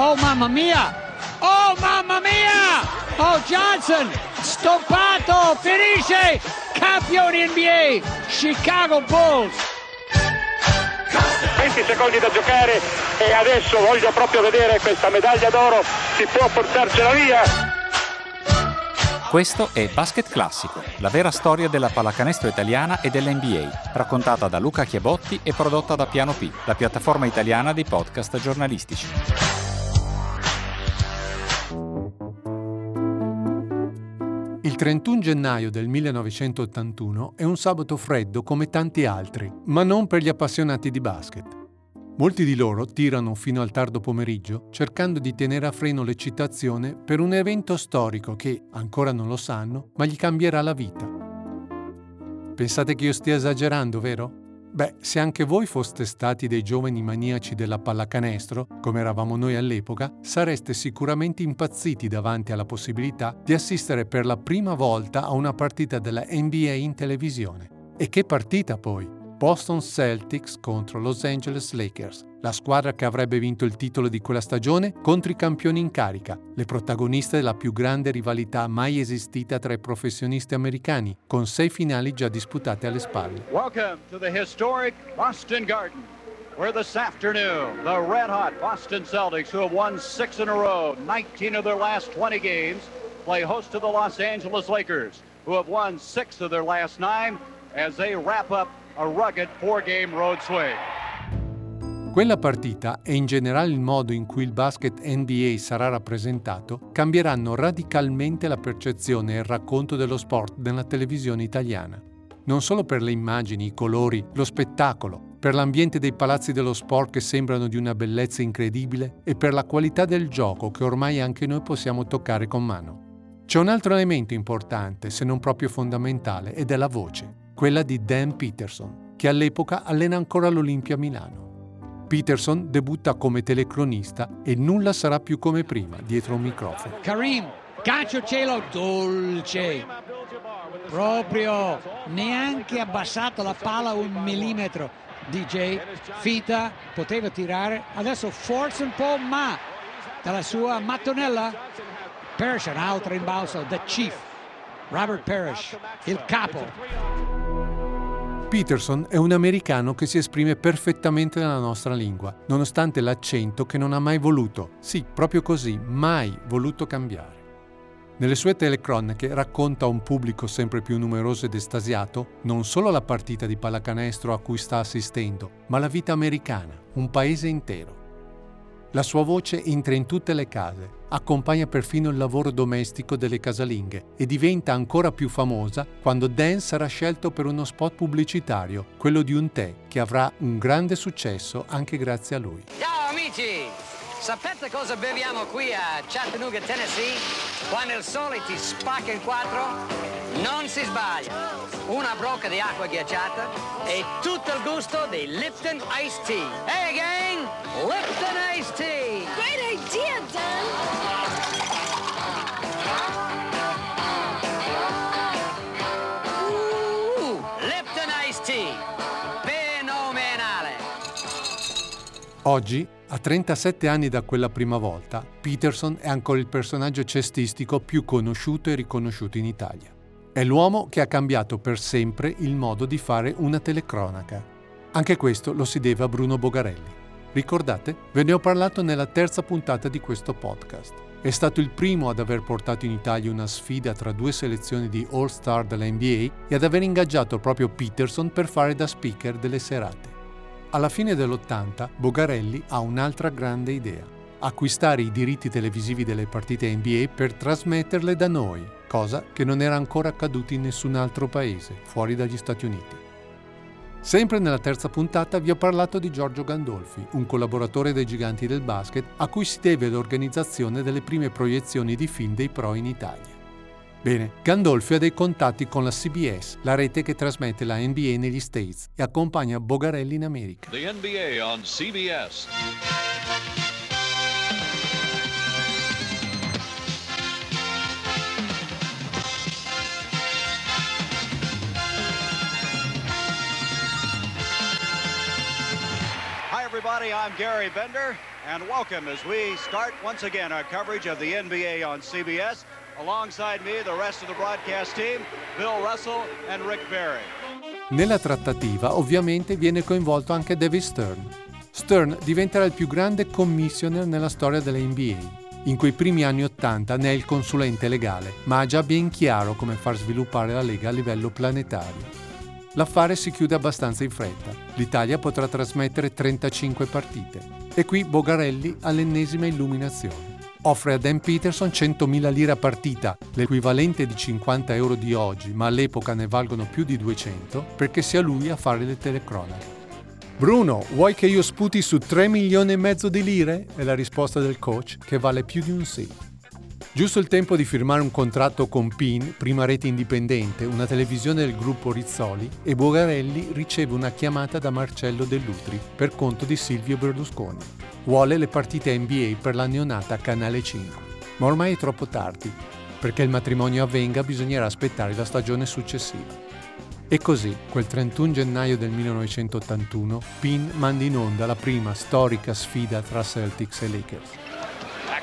Oh mamma mia! Oh mamma mia! Oh Johnson! Stoppato! Finisce! Campioni NBA! Chicago Bulls! 20 secondi da giocare e adesso voglio proprio vedere questa medaglia d'oro, si può portarcela via. Questo è Basket Classico, la vera storia della pallacanestro italiana e dell'NBA, raccontata da Luca Chiabotti e prodotta da Piano P, la piattaforma italiana dei podcast giornalistici. 31 gennaio del 1981 è un sabato freddo come tanti altri, ma non per gli appassionati di basket. Molti di loro tirano fino al tardo pomeriggio cercando di tenere a freno l'eccitazione per un evento storico che, ancora non lo sanno, ma gli cambierà la vita. Pensate che io stia esagerando, vero? Beh, se anche voi foste stati dei giovani maniaci della pallacanestro, come eravamo noi all'epoca, sareste sicuramente impazziti davanti alla possibilità di assistere per la prima volta a una partita della NBA in televisione. E che partita poi! Boston Celtics contro Los Angeles Lakers, la squadra che avrebbe vinto il titolo di quella stagione contro i campioni in carica, le protagoniste della più grande rivalità mai esistita tra i professionisti americani, con sei finali già disputate alle spalle. Welcome to the historic Boston Garden. Where this afternoon, the red hot Boston Celtics, who have won six in a row, 19 of their last 20 games, play host to the Los Angeles Lakers, who have won six of their last nine, as they wrap up a rugged four-game road swing. Quella partita e in generale il modo in cui il basket NBA sarà rappresentato cambieranno radicalmente la percezione e il racconto dello sport nella televisione italiana. Non solo per le immagini, i colori, lo spettacolo, per l'ambiente dei palazzi dello sport che sembrano di una bellezza incredibile e per la qualità del gioco che ormai anche noi possiamo toccare con mano. C'è un altro elemento importante, se non proprio fondamentale, ed è la voce quella di Dan Peterson, che all'epoca allena ancora l'Olimpia Milano. Peterson debutta come telecronista e nulla sarà più come prima dietro un microfono. Karim, calcio cielo dolce. Proprio neanche abbassato la palla un millimetro. DJ, Fita, poteva tirare, adesso forza un po', ma dalla sua mattonella, Parrish un altro rimbalzo, The Chief, Robert Parrish, il capo. Peterson è un americano che si esprime perfettamente nella nostra lingua, nonostante l'accento che non ha mai voluto, sì, proprio così, mai voluto cambiare. Nelle sue telecronache racconta a un pubblico sempre più numeroso ed estasiato non solo la partita di pallacanestro a cui sta assistendo, ma la vita americana, un paese intero. La sua voce entra in tutte le case, accompagna perfino il lavoro domestico delle casalinghe e diventa ancora più famosa quando Dan sarà scelto per uno spot pubblicitario, quello di un tè che avrà un grande successo anche grazie a lui. Ciao amici! Sapete cosa beviamo qui a Chattanooga, Tennessee? Quando il sole ti spacca in quattro? Non si sbaglia. Una brocca di acqua ghiacciata e tutto il gusto di Lipton Iced Tea. Hey gang! Lipton Iced Tea! Great idea, Dan! Uh, Lipton Iced Tea! Fenomenale! Oggi a 37 anni da quella prima volta, Peterson è ancora il personaggio cestistico più conosciuto e riconosciuto in Italia. È l'uomo che ha cambiato per sempre il modo di fare una telecronaca. Anche questo lo si deve a Bruno Bogarelli. Ricordate? Ve ne ho parlato nella terza puntata di questo podcast. È stato il primo ad aver portato in Italia una sfida tra due selezioni di All-Star dell'NBA e ad aver ingaggiato proprio Peterson per fare da speaker delle serate. Alla fine dell'80 Bogarelli ha un'altra grande idea, acquistare i diritti televisivi delle partite NBA per trasmetterle da noi, cosa che non era ancora accaduta in nessun altro paese, fuori dagli Stati Uniti. Sempre nella terza puntata vi ho parlato di Giorgio Gandolfi, un collaboratore dei giganti del basket a cui si deve l'organizzazione delle prime proiezioni di film dei pro in Italia. Bene, Gandolfi ha dei contatti con la CBS, la rete che trasmette la NBA negli States e accompagna Bogarelli in America. The NBA on CBS. Everybody. I'm Gary Bender. and welcome as we start once again our coverage of the NBA on CBS. Alongside me, the rest of the broadcast team, Bill Russell and Rick Barry. Nella trattativa ovviamente viene coinvolto anche David Stern. Stern diventerà il più grande commissioner nella storia della NBA. In quei primi anni Ottanta ne è il consulente legale, ma ha già ben chiaro come far sviluppare la Lega a livello planetario. L'affare si chiude abbastanza in fretta. L'Italia potrà trasmettere 35 partite. E qui Bogarelli ha l'ennesima illuminazione. Offre a Dan Peterson 100.000 lire a partita, l'equivalente di 50 euro di oggi, ma all'epoca ne valgono più di 200, perché sia lui a fare le telecronache. Bruno, vuoi che io sputi su 3 milioni e mezzo di lire? È la risposta del coach, che vale più di un sì. Giusto il tempo di firmare un contratto con PIN, prima rete indipendente, una televisione del gruppo Rizzoli, e Bogarelli riceve una chiamata da Marcello Dell'Utri per conto di Silvio Berlusconi. Vuole le partite NBA per la neonata Canale 5. Ma ormai è troppo tardi. Perché il matrimonio avvenga bisognerà aspettare la stagione successiva. E così, quel 31 gennaio del 1981, PIN manda in onda la prima storica sfida tra Celtics e Lakers.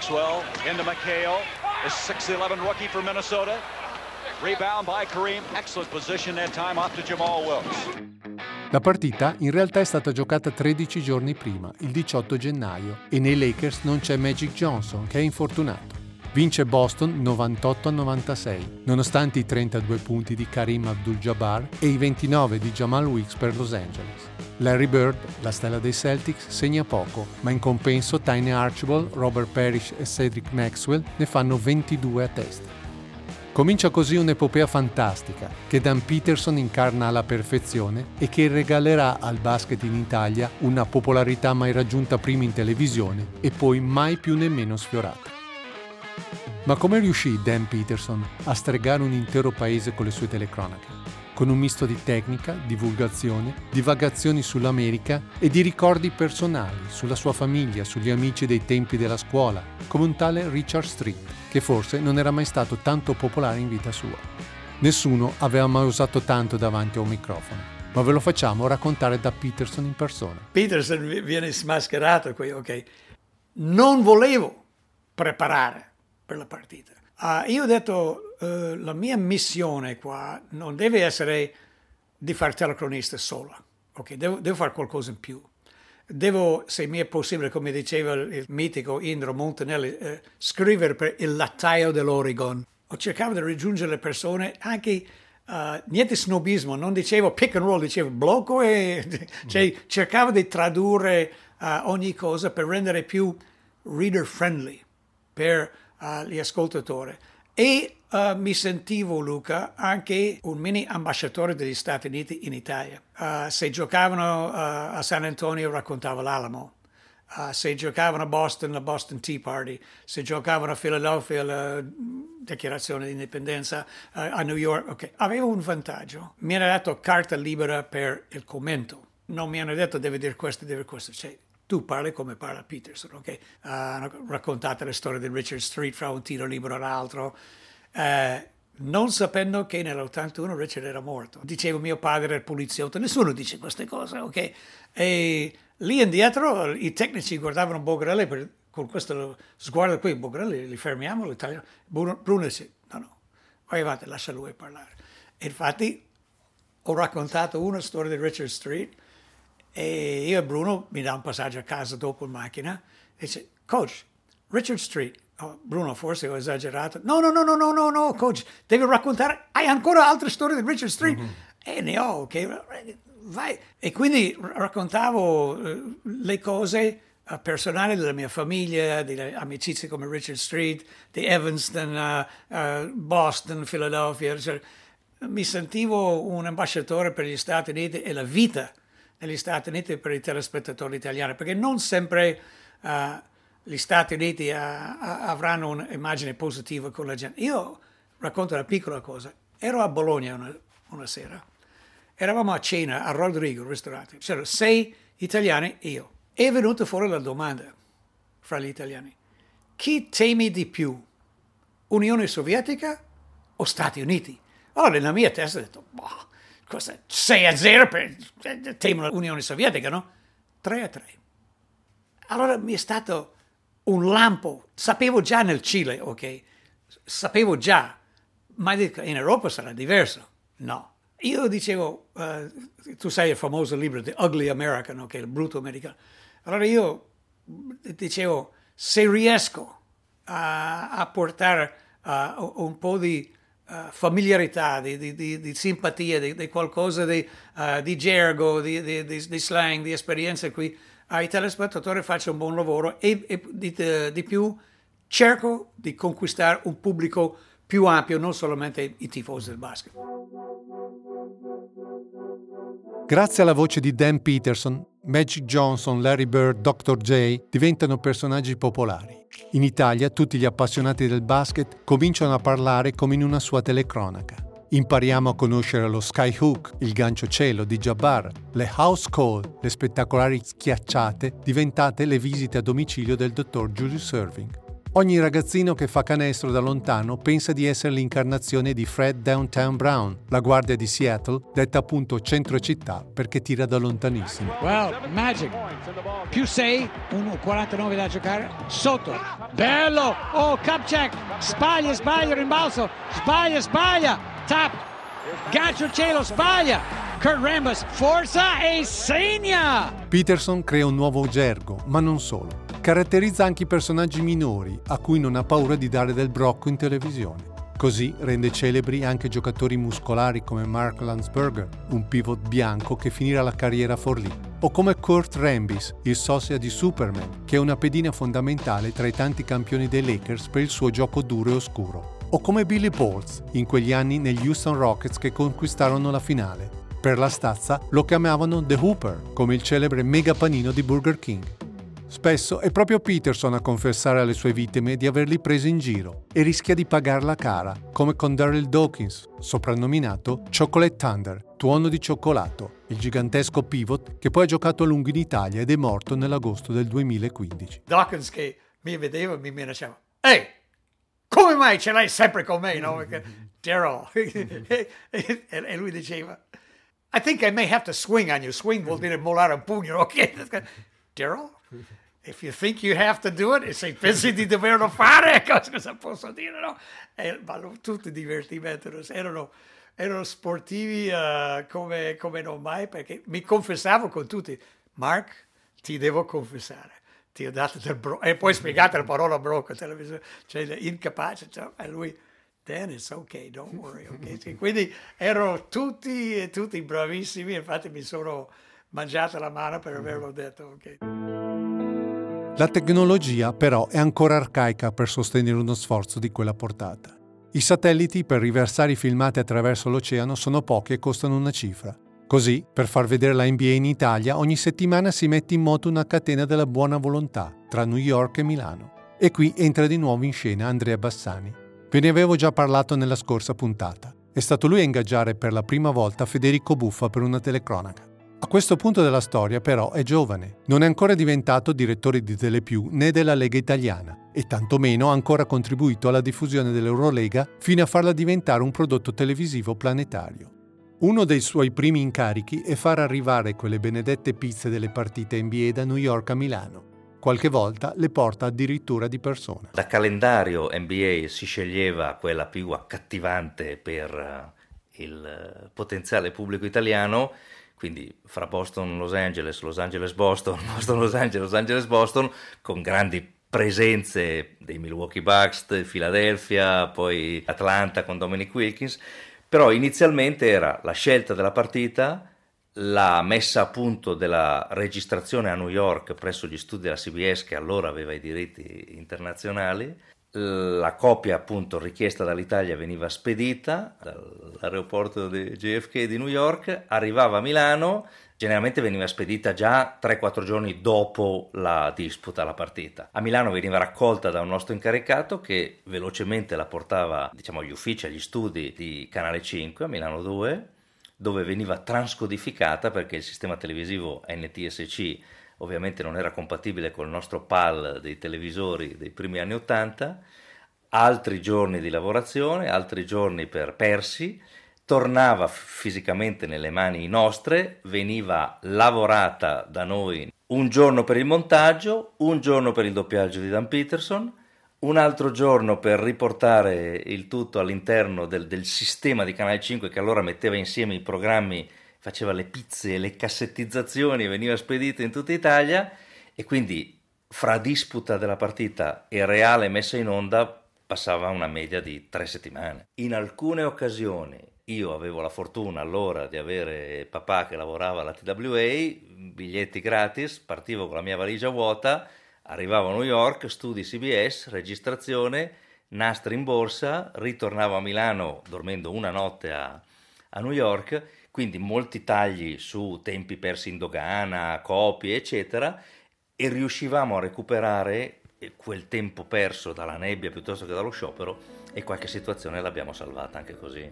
Maxwell into McHale, a 6'11 rookie for Minnesota. Rebound by Kareem. Excellent position that time off to Jamal Wilkes. La partita in realtà è stata giocata 13 giorni prima, il 18 gennaio, e nei Lakers non c'è Magic Johnson, che è infortunato. Vince Boston 98 a 96, nonostante i 32 punti di Karim Abdul-Jabbar e i 29 di Jamal Weeks per Los Angeles. Larry Bird, la stella dei Celtics, segna poco, ma in compenso Tiny Archibald, Robert Parrish e Cedric Maxwell ne fanno 22 a testa. Comincia così un'epopea fantastica che Dan Peterson incarna alla perfezione e che regalerà al basket in Italia una popolarità mai raggiunta prima in televisione e poi mai più nemmeno sfiorata. Ma come riuscì Dan Peterson a stregare un intero paese con le sue telecronache? Con un misto di tecnica, divulgazione, divagazioni sull'America e di ricordi personali sulla sua famiglia, sugli amici dei tempi della scuola, come un tale Richard Street, che forse non era mai stato tanto popolare in vita sua. Nessuno aveva mai usato tanto davanti a un microfono, ma ve lo facciamo raccontare da Peterson in persona. Peterson viene smascherato qui, ok. Non volevo preparare per la partita. Uh, io ho detto, uh, la mia missione qua non deve essere di fare telecronista sola, ok? Devo, devo fare qualcosa in più. Devo, se mi è possibile, come diceva il mitico Indro Montanelli, eh, scrivere per il lattaio dell'Oregon. Ho cercato di raggiungere le persone anche Uh, niente snobismo, non dicevo pick and roll, dicevo blocco e cioè, cercavo di tradurre uh, ogni cosa per rendere più reader friendly per uh, gli ascoltatori. E uh, mi sentivo, Luca, anche un mini ambasciatore degli Stati Uniti in Italia. Uh, se giocavano uh, a San Antonio raccontavo l'Alamo. Se giocavano a Boston, la Boston Tea Party, se giocavano a Philadelphia, la dichiarazione di indipendenza, a New York, ok, avevo un vantaggio. Mi hanno dato carta libera per il commento. Non mi hanno detto devi dire questo, devi dire questo. Cioè, tu parli come parla Peterson, ok? Uh, hanno raccontato le storie di Richard Street fra un tiro libero e l'altro. Uh, non sapendo che nell'81 Richard era morto. Dicevo mio padre era poliziotto, nessuno dice queste cose, ok? E lì indietro i tecnici guardavano Bogarelli per, con questo sguardo qui, Bogarelli li fermiamo, l'italiano. Bruno, Bruno dice, no, no, vai avanti, lascia lui parlare. E infatti ho raccontato una storia di Richard Street e io e Bruno mi dà un passaggio a casa dopo in macchina e dice, coach, Richard Street, Oh, Bruno, forse ho esagerato. No, no, no, no, no, no, no, coach, devi raccontare. Hai ancora altre storie di Richard Street? Mm-hmm. E ne ho, ok? Vai. E quindi raccontavo uh, le cose uh, personali della mia famiglia, delle amicizie come Richard Street, di Evanston, uh, Boston, Philadelphia. Cioè, mi sentivo un ambasciatore per gli Stati Uniti e la vita negli Stati Uniti per i telespettatori italiani, perché non sempre gli Stati Uniti a, avranno un'immagine positiva con la gente. Io racconto una piccola cosa. Ero a Bologna una, una sera. Eravamo a cena a Rodrigo, il ristorante. C'erano sei italiani e io. È venuta fuori la domanda fra gli italiani. Chi temi di più? Unione Sovietica o Stati Uniti? Allora nella mia testa ho detto, boh, cosa, 6 a 0 per, temo l'Unione Sovietica, no? 3 a 3 Allora mi è stato un lampo, sapevo già nel Cile, ok? Sapevo già, ma in Europa sarà diverso. No. Io dicevo, uh, tu sai il famoso libro The Ugly American, ok? Il brutto americano. Allora io dicevo, se riesco a, a portare uh, un po' di uh, familiarità, di, di, di, di, simpatia, di, qualcosa di, uh, gergo, di, slang, di esperienza qui ai telespettatori faccio un buon lavoro e, e di, più cerco di conquistare un pubblico più ampio, non solamente i tifosi del basket. Grazie alla voce di Dan Peterson, Magic Johnson, Larry Bird, Dr. J diventano personaggi popolari. In Italia tutti gli appassionati del basket cominciano a parlare come in una sua telecronaca. Impariamo a conoscere lo skyhook, il gancio cielo di Jabbar, le house call, le spettacolari schiacciate diventate le visite a domicilio del dottor Julius Serving. Ogni ragazzino che fa canestro da lontano pensa di essere l'incarnazione di Fred Downtown Brown, la guardia di Seattle, detta appunto centro città perché tira da lontanissimo. Well, Magic, più 6, 1,49 da giocare, sotto, bello, oh, cup check, sbaglia, sbaglia, rimbalzo, sbaglia, sbaglia, tap, gancio cielo, sbaglia, Kurt Rambus, forza e segna! Peterson crea un nuovo gergo, ma non solo caratterizza anche i personaggi minori, a cui non ha paura di dare del brocco in televisione. Così rende celebri anche giocatori muscolari come Mark Landsberger, un pivot bianco che finirà la carriera a Forlì, o come Kurt Rambis, il sosia di Superman, che è una pedina fondamentale tra i tanti campioni dei Lakers per il suo gioco duro e oscuro, o come Billy Pauls, in quegli anni negli Houston Rockets che conquistarono la finale. Per la stazza lo chiamavano The Hooper, come il celebre mega panino di Burger King. Spesso è proprio Peterson a confessare alle sue vittime di averli presi in giro e rischia di pagarla cara, come con Daryl Dawkins, soprannominato Chocolate Thunder, tuono di cioccolato, il gigantesco pivot che poi ha giocato a lungo in Italia ed è morto nell'agosto del 2015. Dawkins che mi vedeva e mi minacciava, ehi, come mai ce l'hai sempre con me? No? Daryl. e lui diceva, I think I may have to swing on you. Swing vuol dire mollare un pugno, ok? Daryl? If you think you have to do it, e sei pensi di doverlo fare, cosa posso dire, no? E, ma tutti divertimenti, erano, erano sportivi uh, come, come non mai, perché mi confessavo con tutti, Mark, ti devo confessare, ti ho dato del bro, e poi spiegate la parola televisione, cioè incapace, cioè, e lui, then it's okay, don't worry, okay? Quindi erano tutti, tutti bravissimi, infatti mi sono mangiato la mano per averlo detto, ok? La tecnologia però è ancora arcaica per sostenere uno sforzo di quella portata. I satelliti per riversare i filmati attraverso l'oceano sono pochi e costano una cifra. Così, per far vedere la NBA in Italia, ogni settimana si mette in moto una catena della buona volontà tra New York e Milano. E qui entra di nuovo in scena Andrea Bassani. Ve ne avevo già parlato nella scorsa puntata. È stato lui a ingaggiare per la prima volta Federico Buffa per una telecronaca. A questo punto della storia però è giovane, non è ancora diventato direttore di Telepiù né della Lega Italiana e tantomeno ha ancora contribuito alla diffusione dell'Eurolega fino a farla diventare un prodotto televisivo planetario. Uno dei suoi primi incarichi è far arrivare quelle benedette pizze delle partite NBA da New York a Milano. Qualche volta le porta addirittura di persona. Da calendario NBA si sceglieva quella più accattivante per eh, il eh, potenziale pubblico italiano quindi fra Boston, Los Angeles, Los Angeles, Boston, Boston, Los Angeles, Los Angeles, Boston, con grandi presenze dei Milwaukee Bucks, Philadelphia, poi Atlanta con Dominic Wilkins, però inizialmente era la scelta della partita, la messa a punto della registrazione a New York presso gli studi della CBS che allora aveva i diritti internazionali, la copia appunto richiesta dall'Italia veniva spedita dall'aeroporto di JFK di New York, arrivava a Milano, generalmente veniva spedita già 3-4 giorni dopo la disputa, la partita. A Milano veniva raccolta da un nostro incaricato che velocemente la portava diciamo, agli uffici, agli studi di Canale 5 a Milano 2, dove veniva transcodificata perché il sistema televisivo NTSC ovviamente non era compatibile con il nostro PAL dei televisori dei primi anni 80, altri giorni di lavorazione, altri giorni per persi, tornava fisicamente nelle mani nostre, veniva lavorata da noi un giorno per il montaggio, un giorno per il doppiaggio di Dan Peterson, un altro giorno per riportare il tutto all'interno del, del, sistema di Canale 5 che allora metteva insieme i programmi, faceva le pizze e le cassettizzazioni veniva spedito in tutta Italia e quindi fra disputa della partita e reale messa in onda passava una media di tre settimane. In alcune occasioni io avevo la fortuna allora di avere papà che lavorava alla TWA, biglietti gratis, partivo con la mia valigia vuota, arrivavo a New York, studi CBS, registrazione, nastri in borsa, ritornavo a Milano dormendo una notte a, a New York, quindi molti tagli su tempi persi in dogana, copie, eccetera, e riuscivamo a recuperare quel tempo perso dalla nebbia piuttosto che dallo sciopero e qualche situazione l'abbiamo salvata anche così.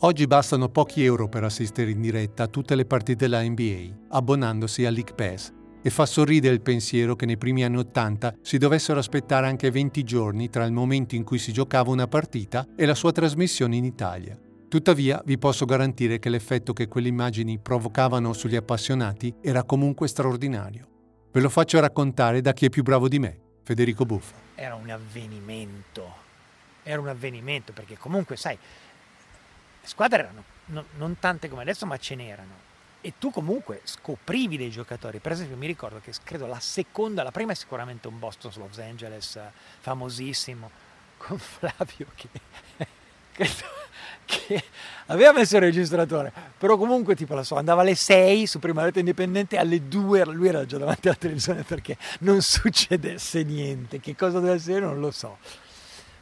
Oggi bastano pochi euro per assistere in diretta a tutte le partite della NBA, abbonandosi a League Pass, e fa sorridere il pensiero che nei primi anni Ottanta si dovessero aspettare anche 20 giorni tra il momento in cui si giocava una partita e la sua trasmissione in Italia. Tuttavia vi posso garantire che l'effetto che quelle immagini provocavano sugli appassionati era comunque straordinario. Ve lo faccio raccontare da chi è più bravo di me, Federico Buffa. Era un avvenimento, era un avvenimento perché comunque sai, le squadre erano no, non tante come adesso, ma ce n'erano. E tu comunque scoprivi dei giocatori. Per esempio, mi ricordo che credo la seconda, la prima è sicuramente un Boston Los Angeles famosissimo con Flavio che credo aveva messo il registratore, però comunque tipo la so, andava alle 6 su prima rete indipendente, alle 2 lui era già davanti alla televisione perché non succedesse niente, che cosa deve essere non lo so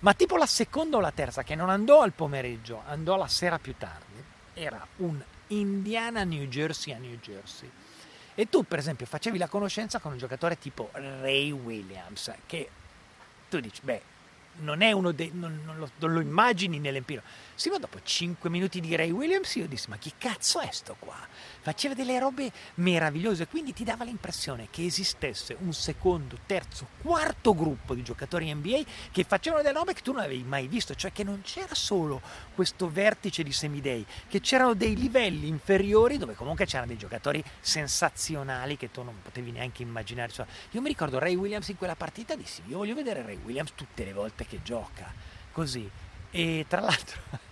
ma tipo la seconda o la terza che non andò al pomeriggio, andò la sera più tardi, era un Indiana New Jersey a New Jersey. E tu, per esempio, facevi la conoscenza con un giocatore tipo Ray Williams, che tu dici, beh, non è uno dei. non, non, lo, non lo immagini nell'empiro. Sì, ma dopo 5 minuti di Ray Williams io dissi: Ma che cazzo è sto qua? Faceva delle robe meravigliose, quindi ti dava l'impressione che esistesse un secondo, terzo, quarto gruppo di giocatori NBA che facevano delle robe che tu non avevi mai visto, cioè che non c'era solo questo vertice di semidei, che c'erano dei livelli inferiori dove comunque c'erano dei giocatori sensazionali che tu non potevi neanche immaginare. Cioè, io mi ricordo Ray Williams in quella partita, dissi: Io voglio vedere Ray Williams tutte le volte che gioca, così. E tra l'altro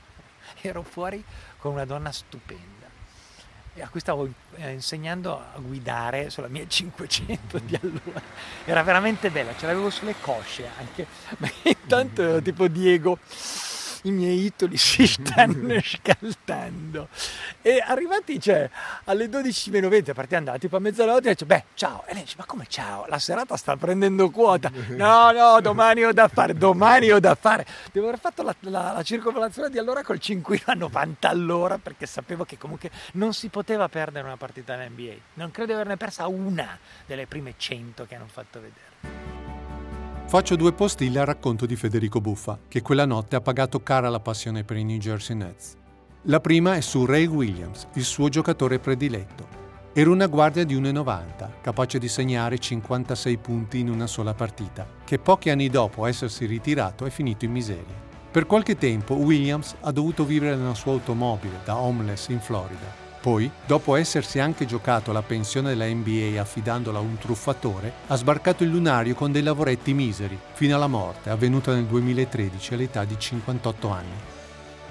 ero fuori con una donna stupenda. A cui stavo eh, insegnando a guidare sulla mia 500 di allora. Era veramente bella, ce l'avevo sulle cosce anche, ma intanto ero tipo Diego i miei itoli si stanno scaldando. E arrivati cioè, alle 12.20, partiamo andati tipo a mezzanotte, dice, beh, ciao. E lei dice, ma come ciao? La serata sta prendendo quota. No, no, domani ho da fare, domani ho da fare. Devo aver fatto la, la, la circolazione di allora col 5 a 90 all'ora, perché sapevo che comunque non si poteva perdere una partita in NBA. Non credo di averne persa una delle prime 100 che hanno fatto vedere. Faccio due postille al racconto di Federico Buffa, che quella notte ha pagato cara la passione per i New Jersey Nets. La prima è su Ray Williams, il suo giocatore prediletto. Era una guardia di 1,90, capace di segnare 56 punti in una sola partita, che pochi anni dopo essersi ritirato è finito in miseria. Per qualche tempo Williams ha dovuto vivere nella sua automobile da homeless in Florida poi, dopo essersi anche giocato la pensione della NBA affidandola a un truffatore, ha sbarcato il lunario con dei lavoretti miseri, fino alla morte, avvenuta nel 2013 all'età di 58 anni.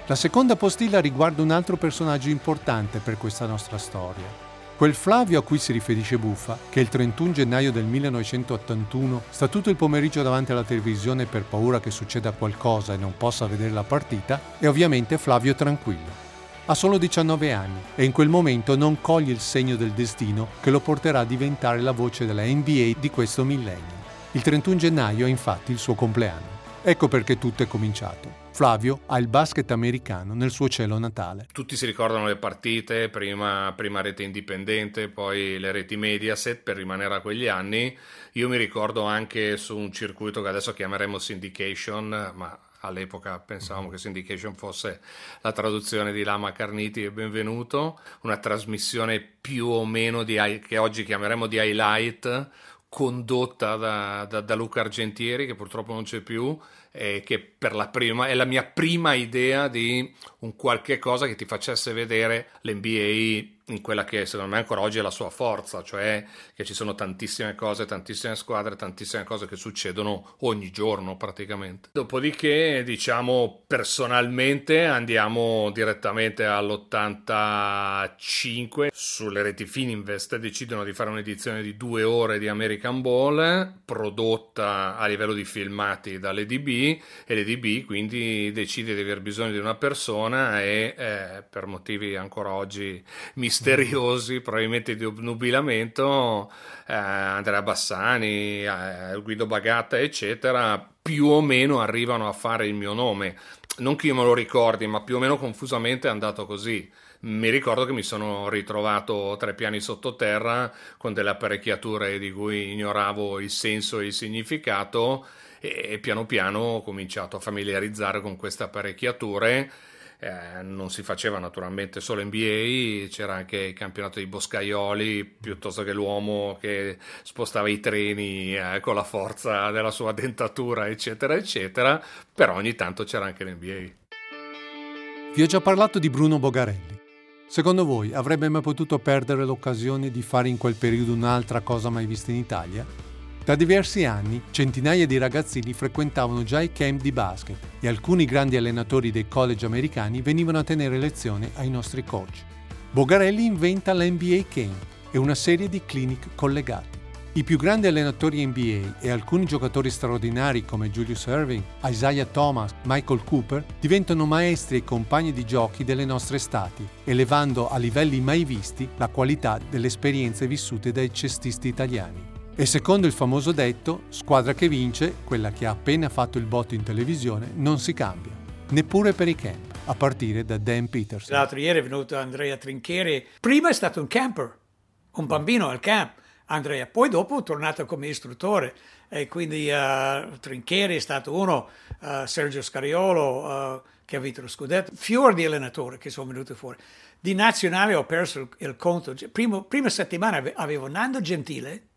La seconda postilla riguarda un altro personaggio importante per questa nostra storia. Quel Flavio a cui si riferisce Buffa, che il 31 gennaio del 1981 sta tutto il pomeriggio davanti alla televisione per paura che succeda qualcosa e non possa vedere la partita, è ovviamente Flavio Tranquillo. Ha solo 19 anni e in quel momento non coglie il segno del destino che lo porterà a diventare la voce della NBA di questo millennio. Il 31 gennaio è infatti il suo compleanno. Ecco perché tutto è cominciato. Flavio ha il basket americano nel suo cielo natale. Tutti si ricordano le partite, prima, prima, rete indipendente, poi le reti Mediaset per rimanere a quegli anni. Io mi ricordo anche su un circuito che adesso chiameremo syndication, ma all'epoca pensavamo che Syndication fosse la traduzione di Lama Carniti e Benvenuto, una trasmissione più o meno di, che oggi chiameremo di highlight condotta da, da, da Luca Argentieri, che purtroppo non c'è più, e che per la prima, è la mia prima idea di un qualche cosa che ti facesse vedere l'NBA in quella che secondo me ancora oggi è la sua forza, cioè che ci sono tantissime cose, tantissime squadre, tantissime cose che succedono ogni giorno praticamente. Dopodiché, diciamo, personalmente andiamo direttamente all'85 sulle reti Fininvest decidono di fare un'edizione di due ore di American Ball prodotta a livello di filmati dall'EDB e l'EDB quindi decide di aver bisogno di una persona e eh, per motivi ancora oggi mi misteriosi, probabilmente di obnubilamento, eh, Andrea Bassani, eh, Guido Bagatta, eccetera, più o meno arrivano a fare il mio nome. Non che io me lo ricordi, ma più o meno confusamente è andato così. Mi ricordo che mi sono ritrovato tre piani sottoterra con delle apparecchiature di cui ignoravo il senso e il significato e piano piano ho cominciato a familiarizzare con queste apparecchiature eh, non si faceva naturalmente solo NBA, c'era anche il campionato di Boscaioli piuttosto che l'uomo che spostava i treni eh, con la forza della sua dentatura, eccetera, eccetera, però ogni tanto c'era anche l'NBA. Vi ho già parlato di Bruno Bogarelli. Secondo voi avrebbe mai potuto perdere l'occasione di fare in quel periodo un'altra cosa mai vista in Italia? Da diversi anni centinaia di ragazzini frequentavano già i camp di basket e alcuni grandi allenatori dei college americani venivano a tenere lezione ai nostri coach. Bogarelli inventa l'NBA Camp e una serie di clinic collegati. I più grandi allenatori NBA e alcuni giocatori straordinari come Julius Irving, Isaiah Thomas, Michael Cooper diventano maestri e compagni di giochi delle nostre estati, elevando a livelli mai visti la qualità delle esperienze vissute dai cestisti italiani. E secondo il famoso detto, squadra che vince, quella che ha appena fatto il botto in televisione, non si cambia, neppure per i camp, a partire da Dan Peterson. L'altro ieri è venuto Andrea Trinchieri, prima è stato un camper, un bambino al camp, Andrea, poi dopo è tornato come istruttore e quindi uh, Trinchieri è stato uno, uh, Sergio Scariolo uh, che ha vinto lo scudetto, fior di allenatori che sono venuti fuori. Di nazionale ho perso il, il conto, Primo, prima settimana avevo Nando Gentile,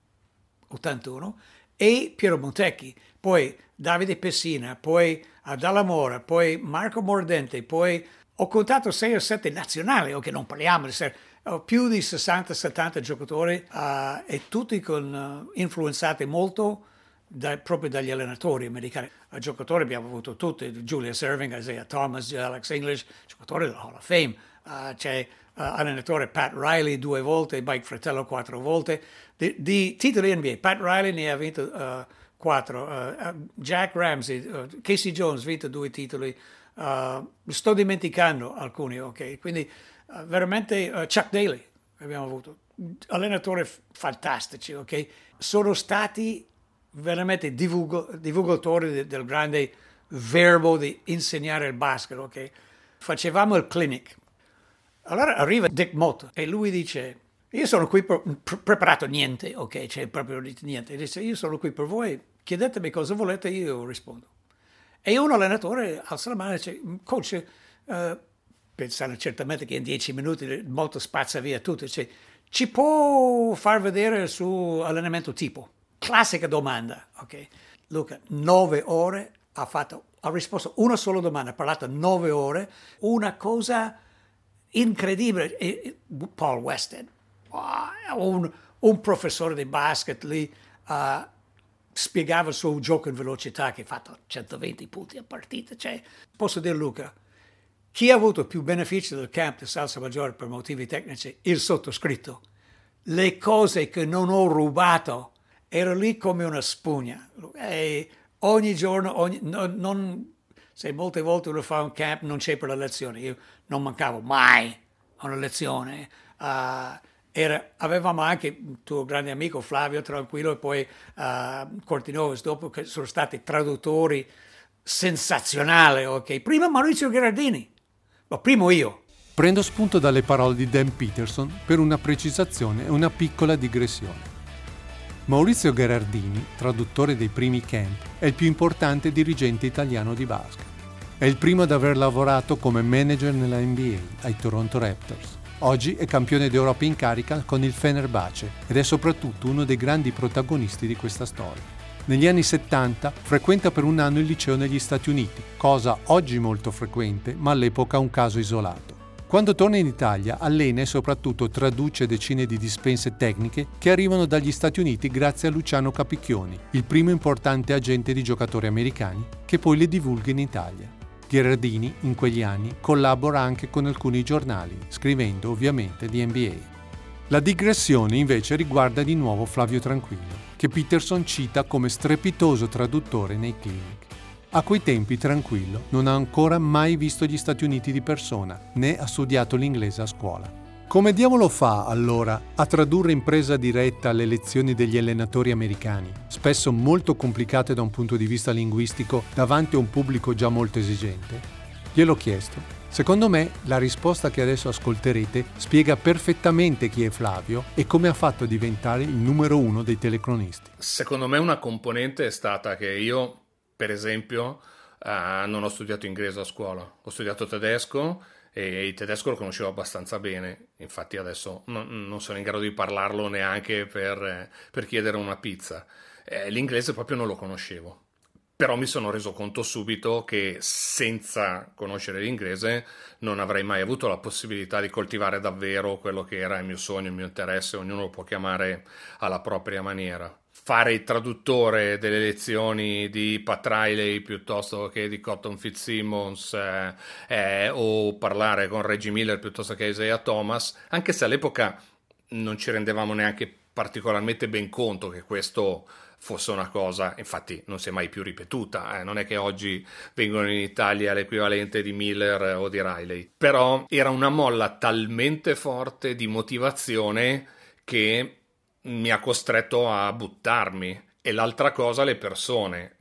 81, e Piero Montecchi, poi Davide Pessina, poi Dalla Mora, poi Marco Mordente, poi ho contato 6 o 7 nazionali, ok, non parliamo di ser- più di 60-70 giocatori uh, e tutti con, uh, influenzati molto da, proprio dagli allenatori americani. A giocatori abbiamo avuto tutti, Julius Irving, Isaiah Thomas, Alex English, giocatori della Hall of Fame. Uh, c'è allenatore Pat Riley due volte, Mike Fratello quattro volte. Di, di titoli NBA, Pat Riley ne ha vinto uh, quattro, Jack Ramsey, Casey Jones ha vinto due titoli, sto dimenticando alcuni, ok? Quindi veramente Chuck Daly abbiamo avuto, allenatori fantastici, ok? Sono stati veramente divulgo, divulgatori de, del grande verbo di insegnare il basket, ok? Facevamo il clinic, allora arriva Dick Mott e lui dice, io sono qui per preparato niente, ok, cioè proprio niente. Dice, io sono qui per voi, chiedetemi cosa volete, io rispondo. E un allenatore alza la mano e dice, coach, uh, pensando certamente che in dieci minuti molto spazza via tutto, dice, ci può far vedere il suo allenamento tipo? Classica domanda, ok? Luca, nove ore ha fatto, ha risposto una sola domanda, ha parlato nove ore, una cosa incredibile. Paul Weston, un, un, professore di basket lì, uh, spiegava il suo gioco in velocità che ha fatto 120 punti a partita. Cioè, posso dire Luca, chi ha avuto più benefici del camp di Salsa Maggiore per motivi tecnici? Il sottoscritto. Le cose che non ho rubato ero lì come una spugna. E ogni giorno, ogni, no, non, se molte volte uno fa un camp non c'è per la lezione, io non mancavo mai a una lezione. Uh, era, avevamo anche il tuo grande amico Flavio Tranquillo e poi uh, Cortinovis dopo che sono stati traduttori sensazionali, ok? Prima Maurizio Gherardini, ma primo io. Prendo spunto dalle parole di Dan Peterson per una precisazione e una piccola digressione. Maurizio Gherardini, traduttore dei primi camp, è il più importante dirigente italiano di basket. È il primo ad aver lavorato come manager nella NBA ai Toronto Raptors. Oggi è campione d'Europa in carica con il Fenerbahce ed è soprattutto uno dei grandi protagonisti di questa storia. Negli anni 70 frequenta per un anno il liceo negli Stati Uniti, cosa oggi molto frequente, ma all'epoca un caso isolato. Quando torna in Italia allena e soprattutto traduce decine di dispense tecniche che arrivano dagli Stati Uniti grazie a Luciano Capicchioni, il primo importante agente di giocatori americani, che poi le divulga in Italia. Gherardini, in quegli anni, collabora anche con alcuni giornali, scrivendo ovviamente di NBA. La digressione invece riguarda di nuovo Flavio Tranquillo, che Peterson cita come strepitoso traduttore nei clinic. A quei tempi Tranquillo non ha ancora mai visto gli Stati Uniti di persona, né ha studiato l'inglese a scuola. Come diavolo fa allora a tradurre in presa diretta le lezioni degli allenatori americani, spesso molto complicate da un punto di vista linguistico, davanti a un pubblico già molto esigente? Gliel'ho chiesto. Secondo me la risposta che adesso ascolterete spiega perfettamente chi è Flavio e come ha fatto a diventare il numero uno dei telecronisti. Secondo me una componente è stata che io, per esempio, eh, non ho studiato inglese a scuola, ho studiato tedesco e il tedesco lo conoscevo abbastanza bene, infatti adesso non, non sono in grado di parlarlo neanche per, per chiedere una pizza. Eh, l'inglese proprio non lo conoscevo, però mi sono reso conto subito che senza conoscere l'inglese non avrei mai avuto la possibilità di coltivare davvero quello che era il mio sogno, il mio interesse, ognuno lo può chiamare alla propria maniera. Fare il traduttore delle lezioni di Pat Riley piuttosto che di Cotton Fitzsimmons eh, eh, o parlare con Reggie Miller piuttosto che Isaiah Thomas, anche se all'epoca non ci rendevamo neanche particolarmente ben conto che questo fosse una cosa, infatti non si è mai più ripetuta, eh? non è che oggi vengono in Italia l'equivalente di Miller o di Riley, però era una molla talmente forte di motivazione che mi ha costretto a buttarmi. E l'altra cosa, le persone,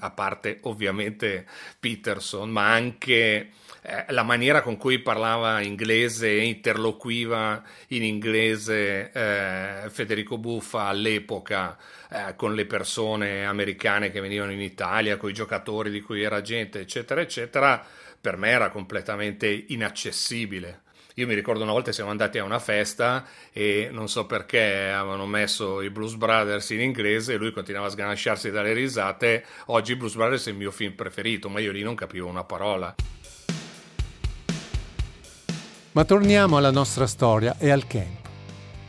a parte ovviamente Peterson, ma anche eh, la maniera con cui parlava inglese e interloquiva in inglese eh, Federico Buffa all'epoca eh, con le persone americane che venivano in Italia, con i giocatori di cui era gente, eccetera, eccetera, per me era completamente inaccessibile. Io mi ricordo una volta siamo andati a una festa e non so perché avevano messo i Blues Brothers in inglese e lui continuava a sganasciarsi dalle risate. Oggi Blues Brothers è il mio film preferito, ma io lì non capivo una parola. Ma torniamo alla nostra storia e al camp.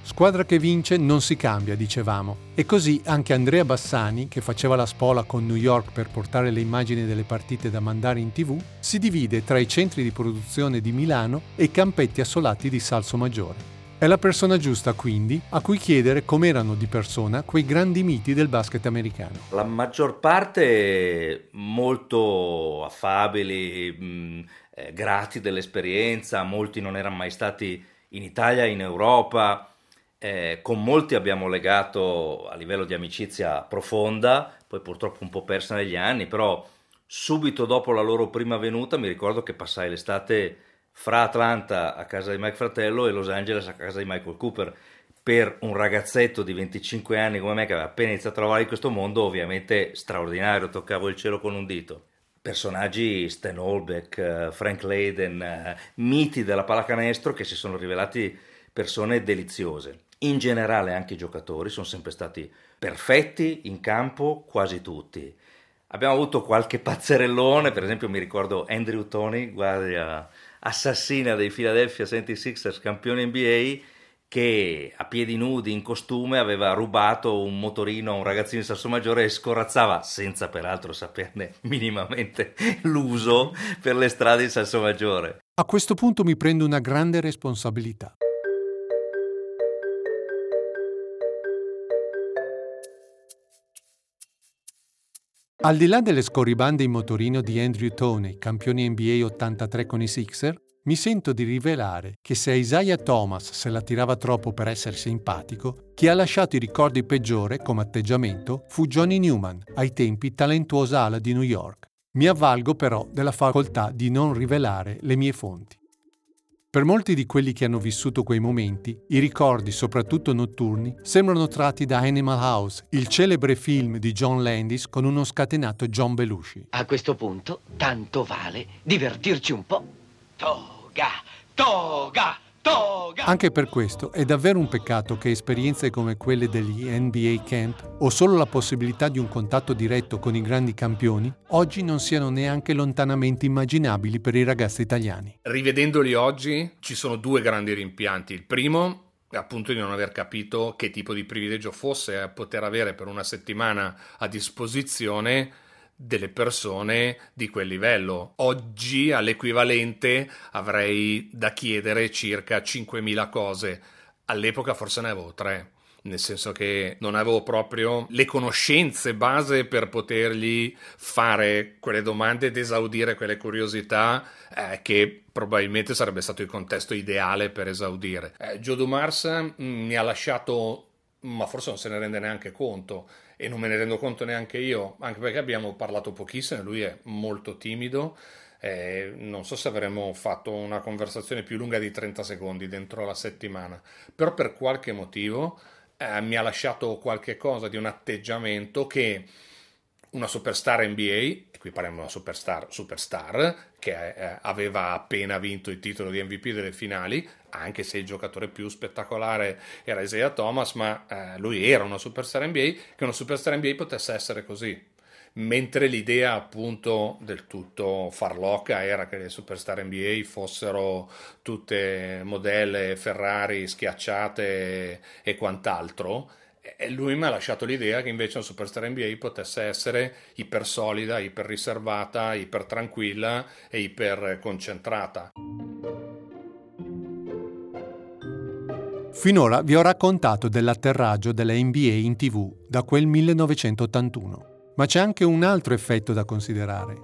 Squadra che vince non si cambia, dicevamo. E così anche Andrea Bassani, che faceva la spola con New York per portare le immagini delle partite da mandare in tv, si divide tra i centri di produzione di Milano e i campetti assolati di Salso Maggiore. È la persona giusta, quindi, a cui chiedere com'erano di persona quei grandi miti del basket americano. La maggior parte molto affabili, mh, eh, grati dell'esperienza, molti non erano mai stati in Italia, in Europa, eh, con molti abbiamo legato a livello di amicizia profonda, poi purtroppo un po' persa negli anni, però subito dopo la loro prima venuta mi ricordo che passai l'estate fra Atlanta a casa di Mike Fratello e Los Angeles a casa di Michael Cooper. Per un ragazzetto di 25 anni come me che aveva appena iniziato a lavorare in questo mondo, ovviamente straordinario, toccavo il cielo con un dito personaggi Stan Holbeck, eh, Frank Layden, eh, miti della pallacanestro che si sono rivelati persone deliziose in generale anche i giocatori sono sempre stati perfetti in campo, quasi tutti. Abbiamo avuto qualche pazzerellone, per esempio mi ricordo Andrew Tony, guardia assassina dei Philadelphia 76ers, campione NBA, che a piedi nudi in costume aveva rubato un motorino a un ragazzino di Sasso Maggiore e scorazzava, senza peraltro saperne minimamente l'uso, per le strade di Sasso Maggiore. A questo punto mi prendo una grande responsabilità. Al di là delle scorribande in motorino di Andrew Toney, campione NBA 83 con i Sixer, mi sento di rivelare che se Isaiah Thomas se la tirava troppo per essere simpatico, chi ha lasciato i ricordi peggiore come atteggiamento fu Johnny Newman, ai tempi talentuosa ala di New York. Mi avvalgo però della facoltà di non rivelare le mie fonti. Per molti di quelli che hanno vissuto quei momenti, i ricordi, soprattutto notturni, sembrano tratti da Animal House, il celebre film di John Landis con uno scatenato John Belushi. A questo punto, tanto vale divertirci un po'. Toga, toga, Anche per questo è davvero un peccato che esperienze come quelle degli NBA Camp o solo la possibilità di un contatto diretto con i grandi campioni oggi non siano neanche lontanamente immaginabili per i ragazzi italiani. Rivedendoli oggi ci sono due grandi rimpianti. Il primo è appunto di non aver capito che tipo di privilegio fosse poter avere per una settimana a disposizione delle persone di quel livello. Oggi all'equivalente avrei da chiedere circa 5.000 cose, all'epoca forse ne avevo 3 nel senso che non avevo proprio le conoscenze base per potergli fare quelle domande ed esaudire quelle curiosità eh, che probabilmente sarebbe stato il contesto ideale per esaudire. Eh, Joe Dumars mm, mi ha lasciato, ma forse non se ne rende neanche conto, e non me ne rendo conto neanche io, anche perché abbiamo parlato pochissimo, lui è molto timido. Eh, non so se avremmo fatto una conversazione più lunga di 30 secondi dentro la settimana, però per qualche motivo eh, mi ha lasciato qualche cosa di un atteggiamento che una superstar NBA, e qui parliamo di una superstar, superstar che eh, aveva appena vinto il titolo di MVP delle finali, anche se il giocatore più spettacolare era Isaiah Thomas, ma eh, lui era una superstar NBA, che una superstar NBA potesse essere così. Mentre l'idea appunto del tutto farlocca era che le superstar NBA fossero tutte modelle Ferrari schiacciate e quant'altro, e lui mi ha lasciato l'idea che invece una superstar NBA potesse essere iper solida, iper riservata, iper tranquilla e iper concentrata. Finora vi ho raccontato dell'atterraggio della NBA in tv da quel 1981, ma c'è anche un altro effetto da considerare.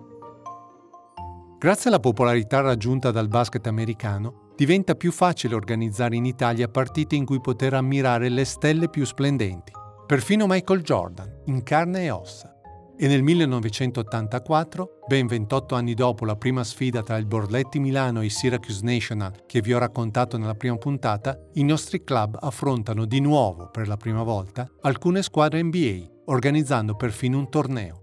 Grazie alla popolarità raggiunta dal basket americano, diventa più facile organizzare in Italia partite in cui poter ammirare le stelle più splendenti, perfino Michael Jordan, in carne e ossa. E nel 1984, ben 28 anni dopo la prima sfida tra il Borletti Milano e il Syracuse National che vi ho raccontato nella prima puntata, i nostri club affrontano di nuovo, per la prima volta, alcune squadre NBA, organizzando perfino un torneo.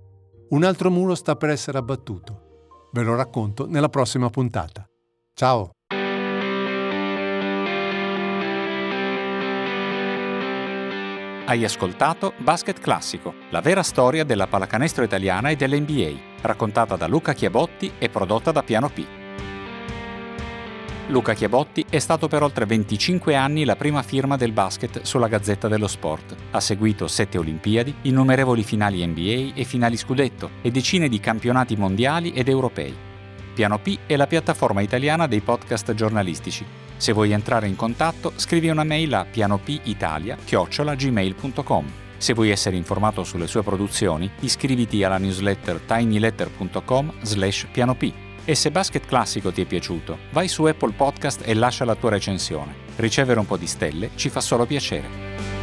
Un altro muro sta per essere abbattuto. Ve lo racconto nella prossima puntata. Ciao! Hai ascoltato Basket Classico, la vera storia della pallacanestro italiana e dell'NBA, raccontata da Luca Chiabotti e prodotta da Piano P. Luca Chiabotti è stato per oltre 25 anni la prima firma del basket sulla Gazzetta dello Sport. Ha seguito sette Olimpiadi, innumerevoli finali NBA e finali scudetto e decine di campionati mondiali ed europei. Piano P è la piattaforma italiana dei podcast giornalistici se vuoi entrare in contatto, scrivi una mail a pianopitalia.gmail.com. Se vuoi essere informato sulle sue produzioni, iscriviti alla newsletter tinyletter.com slash pianop. E se Basket Classico ti è piaciuto, vai su Apple Podcast e lascia la tua recensione. Ricevere un po' di stelle ci fa solo piacere.